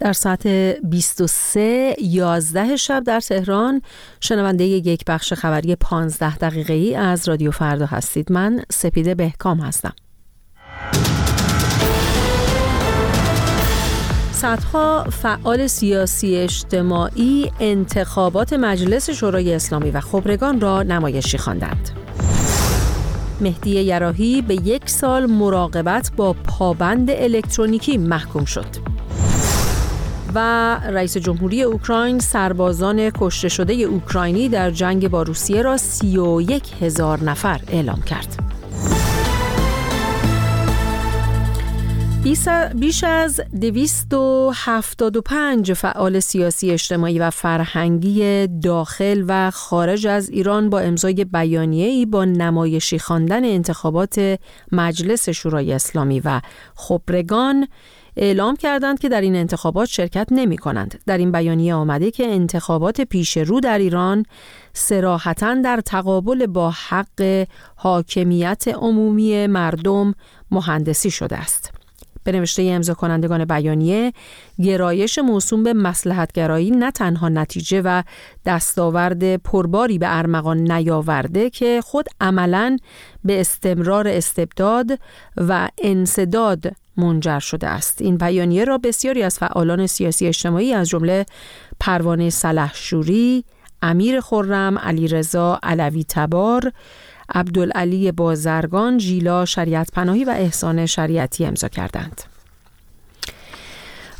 در ساعت 23 11 شب در تهران شنونده یک بخش خبری 15 دقیقه ای از رادیو فردا هستید من سپیده بهکام هستم صدها فعال سیاسی اجتماعی انتخابات مجلس شورای اسلامی و خبرگان را نمایشی خواندند. مهدی یراهی به یک سال مراقبت با پابند الکترونیکی محکوم شد. و رئیس جمهوری اوکراین سربازان کشته شده اوکراینی در جنگ با روسیه را سی و یک هزار نفر اعلام کرد. بیش از 275 فعال سیاسی اجتماعی و فرهنگی داخل و خارج از ایران با امضای بیانیه‌ای با نمایشی خواندن انتخابات مجلس شورای اسلامی و خبرگان اعلام کردند که در این انتخابات شرکت نمی کنند. در این بیانیه آمده که انتخابات پیش رو در ایران سراحتا در تقابل با حق حاکمیت عمومی مردم مهندسی شده است. به نوشته امضا کنندگان بیانیه گرایش موسوم به مسلحتگرایی نه تنها نتیجه و دستاورد پرباری به ارمغان نیاورده که خود عملا به استمرار استبداد و انصداد منجر شده است. این بیانیه را بسیاری از فعالان سیاسی اجتماعی از جمله پروانه سلحشوری امیر خرم علیرضا علوی تبار عبدالعلی بازرگان، ژیلا شریعت پناهی و احسان شریعتی امضا کردند.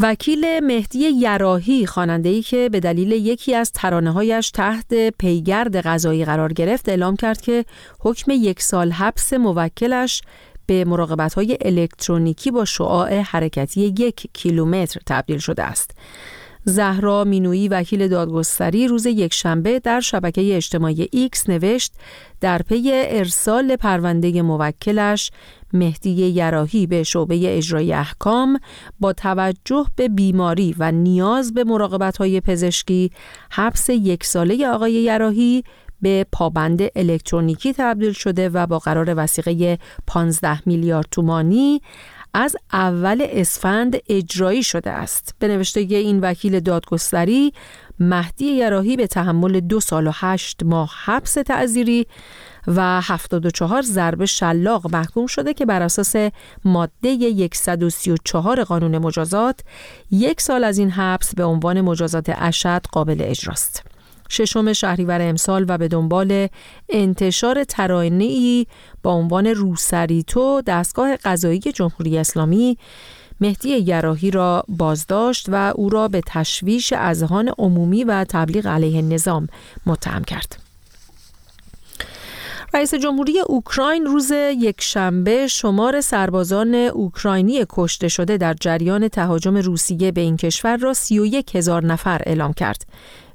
وکیل مهدی یراهی ای که به دلیل یکی از هایش تحت پیگرد قضایی قرار گرفت اعلام کرد که حکم یک سال حبس موکلش به مراقبت های الکترونیکی با شعاع حرکتی یک کیلومتر تبدیل شده است. زهرا مینویی وکیل دادگستری روز یکشنبه در شبکه اجتماعی ایکس نوشت در پی ارسال پرونده موکلش مهدی یراهی به شعبه اجرای احکام با توجه به بیماری و نیاز به مراقبت های پزشکی حبس یک ساله آقای یراهی به پابند الکترونیکی تبدیل شده و با قرار وسیقه 15 میلیارد تومانی از اول اسفند اجرایی شده است. به نوشته این وکیل دادگستری مهدی یراهی به تحمل دو سال و هشت ماه حبس تعذیری و 74 ضربه شلاق محکوم شده که بر اساس ماده 134 قانون مجازات یک سال از این حبس به عنوان مجازات اشد قابل اجراست. ششم شهریور امسال و به دنبال انتشار ترانه‌ای با عنوان روسریتو دستگاه قضایی جمهوری اسلامی مهدی یراهی را بازداشت و او را به تشویش اذهان عمومی و تبلیغ علیه نظام متهم کرد. رئیس جمهوری اوکراین روز یکشنبه شمار سربازان اوکراینی کشته شده در جریان تهاجم روسیه به این کشور را 31 هزار نفر اعلام کرد.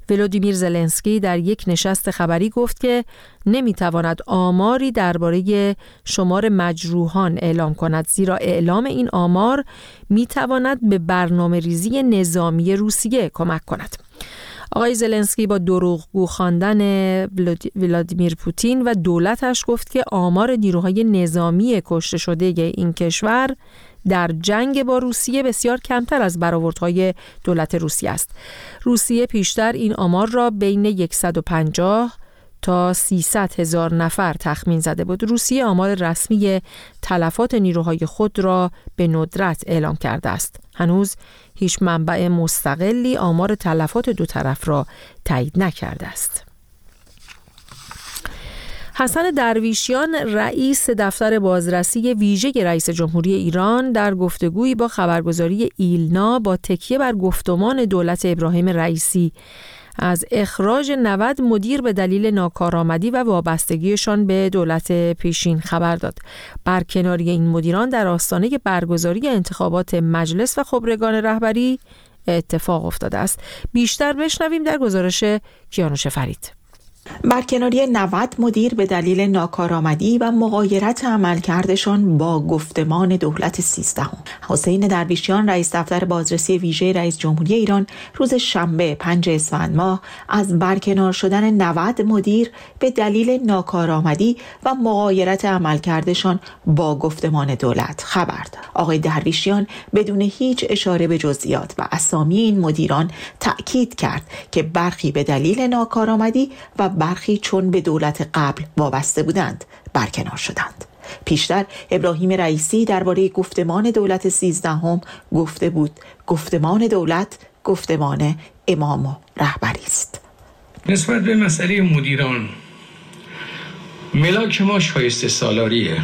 ولودیمیر زلنسکی در یک نشست خبری گفت که نمی‌تواند آماری درباره شمار مجروحان اعلام کند زیرا اعلام این آمار می‌تواند به برنامه ریزی نظامی روسیه کمک کند. آقای زلنسکی با دروغگو خواندن ولادیمیر پوتین و دولتش گفت که آمار نیروهای نظامی کشته شده این کشور در جنگ با روسیه بسیار کمتر از برآوردهای دولت روسیه است. روسیه پیشتر این آمار را بین 150 تا 300 هزار نفر تخمین زده بود. روسیه آمار رسمی تلفات نیروهای خود را به ندرت اعلام کرده است. هنوز هیچ منبع مستقلی آمار تلفات دو طرف را تایید نکرده است. حسن درویشیان رئیس دفتر بازرسی ویژه رئیس جمهوری ایران در گفتگویی با خبرگزاری ایلنا با تکیه بر گفتمان دولت ابراهیم رئیسی از اخراج 90 مدیر به دلیل ناکارآمدی و وابستگیشان به دولت پیشین خبر داد. برکناری این مدیران در آستانه برگزاری انتخابات مجلس و خبرگان رهبری اتفاق افتاده است. بیشتر بشنویم در گزارش کیانوش فرید. برکناری 90 مدیر به دلیل ناکارآمدی و مغایرت عملکردشان با گفتمان دولت سیزدهم. حسین درویشیان رئیس دفتر بازرسی ویژه رئیس جمهوری ایران روز شنبه 5 اسفند ماه از برکنار شدن 90 مدیر به دلیل ناکارآمدی و مغایرت عملکردشان با گفتمان دولت خبر داد. آقای درویشیان بدون هیچ اشاره به جزئیات و اسامی این مدیران تأکید کرد که برخی به دلیل ناکارآمدی و برخی چون به دولت قبل وابسته بودند برکنار شدند. پیشتر ابراهیم رئیسی درباره گفتمان دولت سیزدهم گفته بود گفتمان دولت گفتمان امام و رهبری است. نسبت به مسئله مدیران ملاک ما شایسته سالاریه.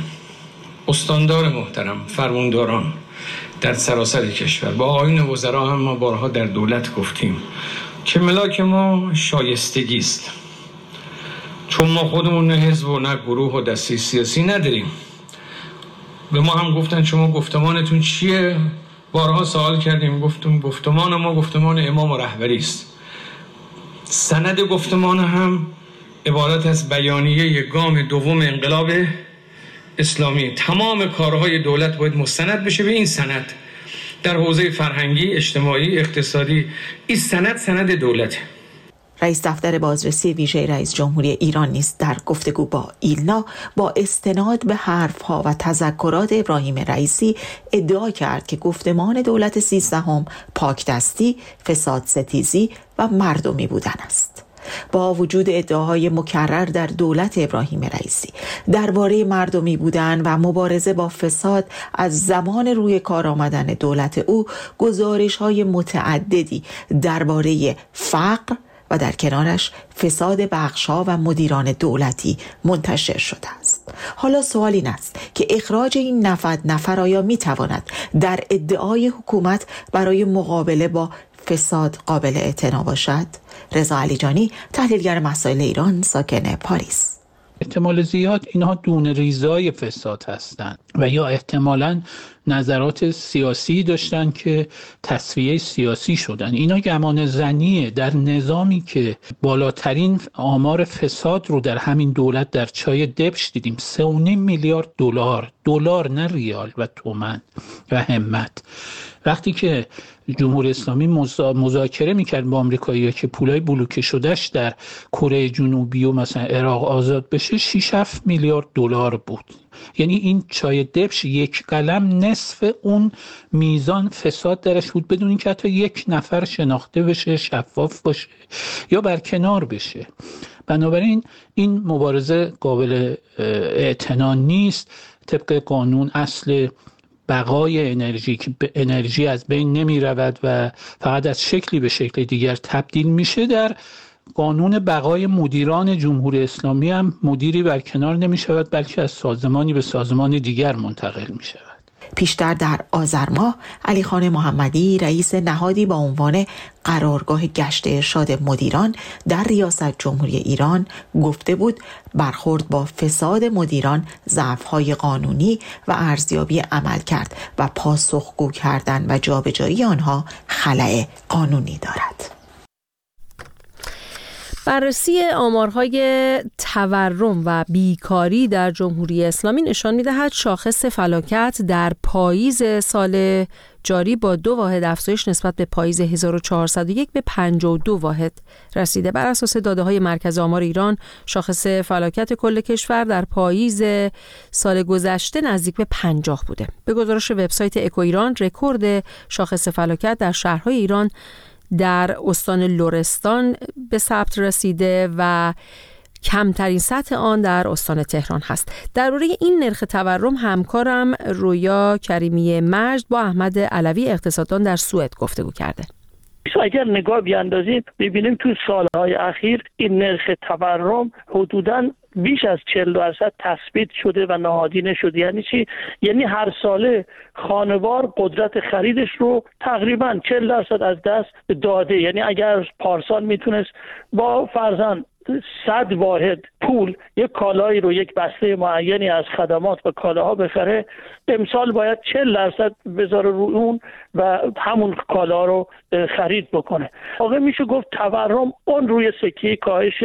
استاندار محترم فرمانداران در سراسر کشور. با آین وزرا هم ما بارها در دولت گفتیم که ملاک ما شایستگی است. چون ما خودمون نه حزب و نه گروه و دستی سیاسی نداریم. به ما هم گفتن شما گفتمانتون چیه؟ بارها سوال کردیم گفتم گفتمان ما گفتمان امام و رهبری است. سند گفتمان هم عبارت از بیانیه گام دوم انقلاب اسلامی. تمام کارهای دولت باید مستند بشه به این سند. در حوزه فرهنگی اجتماعی اقتصادی این سند سند دولته. رئیس دفتر بازرسی ویژه رئیس جمهوری ایران نیز در گفتگو با ایلنا با استناد به حرفها و تذکرات ابراهیم رئیسی ادعا کرد که گفتمان دولت سیزدهم پاکدستی، فساد ستیزی و مردمی بودن است. با وجود ادعاهای مکرر در دولت ابراهیم رئیسی درباره مردمی بودن و مبارزه با فساد از زمان روی کار آمدن دولت او گزارش های متعددی درباره فقر و در کنارش فساد بخشها و مدیران دولتی منتشر شده است. حالا سوال این است که اخراج این نفد نفر آیا می تواند در ادعای حکومت برای مقابله با فساد قابل اعتنا باشد؟ رضا علیجانی تحلیلگر مسائل ایران ساکن پاریس. احتمال زیاد اینها دون ریزای فساد هستند و یا احتمالا نظرات سیاسی داشتن که تصویه سیاسی شدن. اینا گمان زنیه. در نظامی که بالاترین آمار فساد رو در همین دولت در چای دبش دیدیم. 3.5 میلیارد دلار. دلار نه ریال و تومن و همت. وقتی که جمهوری اسلامی مذاکره می‌کرد با آمریکایی‌ها که پولای بلوکه شدهش در کره جنوبی و مثلا عراق آزاد بشه 6 7 میلیارد دلار بود. یعنی این چای دبش یک قلم نصف اون میزان فساد درش بود بدون اینکه حتی یک نفر شناخته بشه شفاف باشه یا برکنار بشه. بنابراین این مبارزه قابل اعتنا نیست. طبق قانون اصل بقای انرژی که انرژی از بین نمی رود و فقط از شکلی به شکل دیگر تبدیل میشه در قانون بقای مدیران جمهوری اسلامی هم مدیری برکنار نمی شود بلکه از سازمانی به سازمان دیگر منتقل می شود پیشتر در آذر ماه علی خان محمدی رئیس نهادی با عنوان قرارگاه گشت ارشاد مدیران در ریاست جمهوری ایران گفته بود برخورد با فساد مدیران ضعف‌های قانونی و ارزیابی عمل کرد و پاسخگو کردن و جابجایی آنها خلع قانونی دارد. بررسی آمارهای تورم و بیکاری در جمهوری اسلامی نشان می‌دهد شاخص فلاکت در پاییز سال جاری با دو واحد افزایش نسبت به پاییز 1401 به 52 واحد رسیده. بر اساس داده های مرکز آمار ایران شاخص فلاکت کل کشور در پاییز سال گذشته نزدیک به 50 بوده. به گزارش وبسایت اکو ایران رکورد شاخص فلاکت در شهرهای ایران در استان لرستان به ثبت رسیده و کمترین سطح آن در استان تهران هست. درباره این نرخ تورم همکارم رویا کریمی مجد با احمد علوی اقتصاددان در سوئد گفتگو کرده. اگر نگاه بیاندازیم ببینیم تو سالهای اخیر این نرخ تورم حدودا بیش از 40 درصد تثبیت شده و نهادینه شده. یعنی چی؟ یعنی هر ساله خانوار قدرت خریدش رو تقریبا 40 درصد از دست داده. یعنی اگر پارسال می‌تونست با فرزن صد واحد پول یک کالایی رو یک بسته معینی از خدمات و کالاها بخره امسال باید 40 درصد بذاره رو اون و همون کالا رو خرید بکنه. واقع میشه گفت تورم اون روی سکه کاهش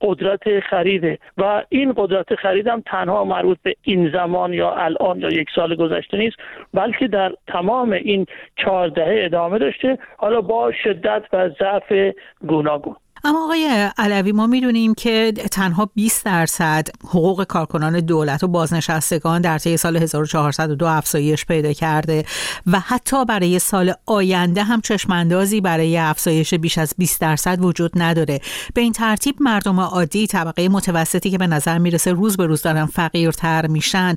قدرت خریده و این قدرت خرید هم تنها مربوط به این زمان یا الان یا یک سال گذشته نیست بلکه در تمام این چهار دهه ادامه داشته. حالا با شدت و ضعف گوناگون. اما آقای علوی ما می‌دونیم که تنها 20 درصد حقوق کارکنان دولت و بازنشستگان در طی سال 1402 افزایش پیدا کرده و حتی برای سال آینده هم چشماندازی برای افزایش بیش از 20 درصد وجود نداره. به این ترتیب مردم عادی طبقه متوسطی که به نظر می‌رسه روز به روز دارن فقیرتر میشن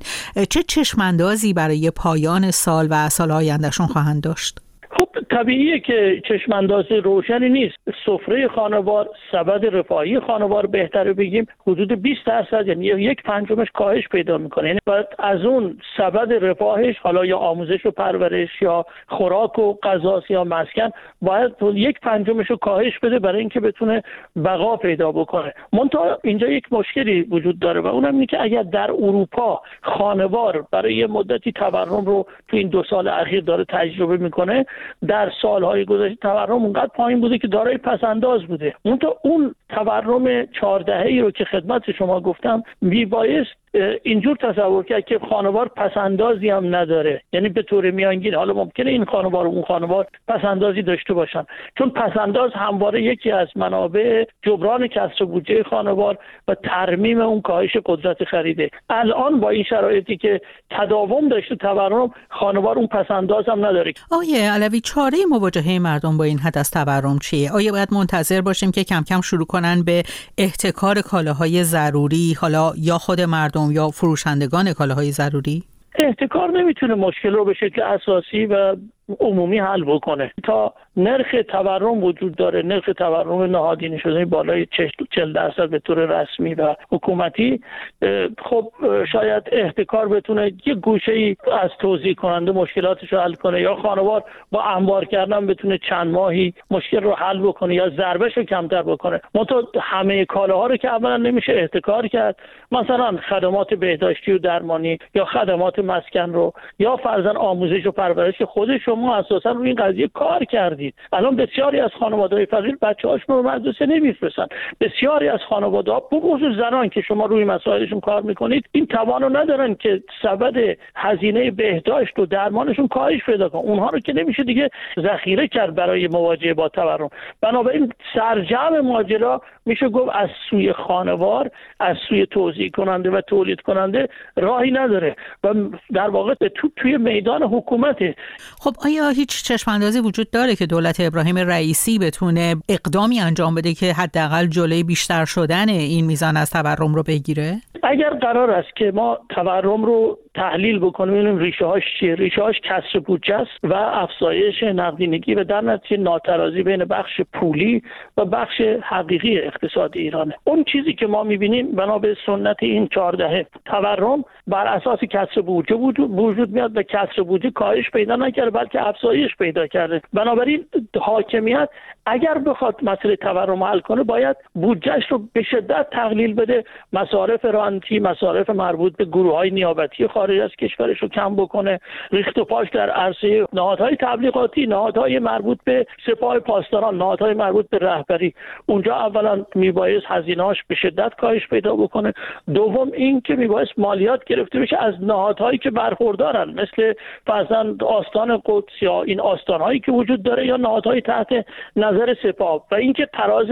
چه چشماندازی برای پایان سال و سال آیندهشون خواهند داشت؟ خب طبیعیه که چشمانداز روشنی نیست. سفره خانوار سبد رفاهی خانوار بهتره بگیم. حدود 20 درصد یعنی یک پنجمش کاهش پیدا می‌کنه. یعنی باید از اون سبد رفاهش حالا یا آموزش و پرورش یا خوراک و غذا یا مسکن باید یک پنجمش رو کاهش بده برای اینکه بتونه بقا پیدا بکنه. منتها اینجا یک مشکلی وجود داره و اونم اینه که اگر در اروپا خانوار برای مدتی تورم رو تو این دو سال اخیر داره تجربه می‌کنه در سالهای گذشته تورم اونقدر پایین بوده که دارای پسنداز بوده. اون اون تورم چهاردهه ای رو که خدمت شما گفتم میبایست اینجور تصور کرد که خانوار پسندازی هم نداره. یعنی به طور میانگین حالا ممکنه این خانوار و اون خانوار پسندازی داشته باشن. چون پسنداز همواره یکی از منابع جبران کسر بودجه خانوار و ترمیم اون کاهش قدرت خریده. الان با این شرایطی که تداوم داشته تورم خانوار اون پسنداز هم نداره. آیه علوی چاره مواجهه مردم با این حد از تورم چیه؟ آیا باید منتظر باشیم که کم کم شروع کنن به احتکار کالاهای ضروری حالا یا خود مردم یا فروشندگان کالاهای ضروری؟ احتکار نمی‌تونه مشکل رو به شکل اساسی و عمومی حل بکنه. تا نرخ تورم وجود داره نرخ تورم نهادینه شده بالای 40 درصد به طور رسمی و حکومتی خب شاید احتکار بتونه یه گوشه ای از توضیح کننده مشکلاتش رو حل کنه یا خانوار با انبار کردن بتونه چند ماهی مشکل رو حل بکنه یا ضربش رو کمتر بکنه. منتها همه کالاها رو که اولا نمیشه احتکار کرد. مثلا خدمات بهداشتی و درمانی یا خدمات مسکن رو یا فرزن آموزش و پرورش خود شما اساسا روی این قضیه کار کردید. الان بسیاری از خانواده فقیر بچه هاشون رو مدرسه نمیفرستن. بسیاری از خانواده ها بخصوص زنان که شما روی مسائلشون کار می‌کنید این توانو ندارن که سبد هزینه بهداشت و درمانشون کاهش پیدا کنن. اونها رو که نمیشه دیگه ذخیره کرد برای مواجهه با تورم. بنابراین سرجم ماجرا میشه گفت از سوی خانوار از سوی توزیع کننده و تولید کننده راهی نداره. و در واقع تو توی میدان حکومته. خب آیا هیچ چشماندازی وجود داره که دولت ابراهیم رئیسی بتونه اقدامی انجام بده که حداقل جلوی بیشتر شدن این میزان از تورم رو بگیره؟ اگر قرار است که ما تورم رو تحلیل بکنیم ببینیم ریشه هاش چیه. ریشه هاش کسر بودجه است و افزایش نقدینگی و در نتیجه ناترازی بین بخش پولی و بخش حقیقی اقتصاد ایرانه. اون چیزی که ما می‌بینیم بنا به سنت این چهاردهه. تورم بر اساس کسر بودجه وجود میاد و کسر بودجه کاهش پیدا نکرده بلکه افزایش پیدا کرده. بنابراین حاکمیت اگر بخواد مسئله تورم حل کنه باید بودجهش رو به شدت تقلیل بده. مصارف رانتی مصارف مربوط به گروه های نیابتی خارج از کشورش رو کم بکنه. ریخت و پاش در عرصه نهادهای تبلیغاتی نهادهای مربوط به سپاه پاسداران نهادهای مربوط به رهبری. اونجا اولا میبایست هزینهاش به شدت کاهش پیدا بکنه. دوم این که میبایست مالیات گرفته بشه از نهادهایی که برخوردارن مثل فرزند آستان قدس یا این آستانهایی که وجود داره یا نهادهای تحت نظر سپاه. و اینکه تراز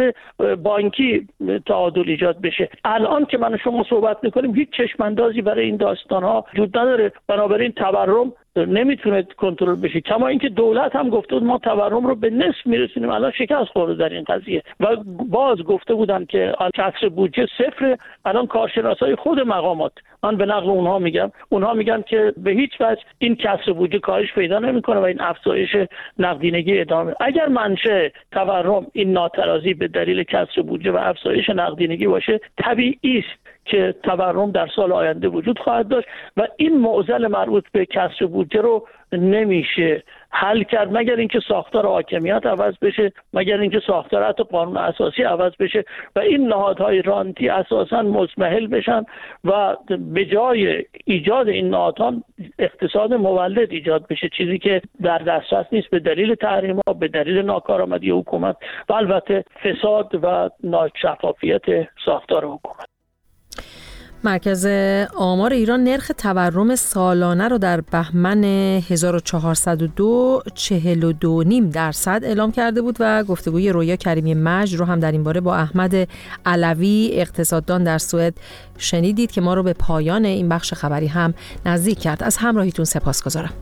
بانکی تعادل ایجاد بشه. الان که من شما صحبت می‌کنیم هیچ چشماندازی برای این داستان ها وجود نداره. بنابراین تورم نمی‌تونه کنترل بشه. کما اینکه دولت هم گفته بود ما تورم رو به نصف میرسونیم. الان شکست خورده در این قضیه. و باز گفته بودن که کسر بودجه صفر. الان کارشناسای خود مقامات. من به نقل اونها میگم. اونها میگن که به هیچ وجه این کسر بودجه کاهش پیدا نمی‌کنه و این افزایش نقدینگی ادامه. اگر منشه تورم این ناترازی به دلیل کسر بودجه و افزایش نقدینگی باشه طبیعی است. که تورم در سال آینده وجود خواهد داشت و این معضل مربوط به کسر بودجه رو نمیشه حل کرد مگر اینکه ساختار حاکمیت عوض بشه مگر اینکه ساختار حتی قانون اساسی عوض بشه و این نهادهای رانتی اساسا مزمحل بشن و به جای ایجاد این نهادها اقتصاد مولد ایجاد بشه چیزی که در دسترس نیست به دلیل تحریم ها به دلیل ناکارآمدی حکومت و البته فساد و ناشفافیت ساختار حکومت. مرکز آمار ایران نرخ تورم سالانه رو در بهمن 1402 42 درصد اعلام کرده بود و گفتگوی رویا کریمی مج رو هم در این باره با احمد علوی اقتصاددان در سوئد شنیدید که ما رو به پایان این بخش خبری هم نزدیک کرد. از همراهیتون سپاس گذارم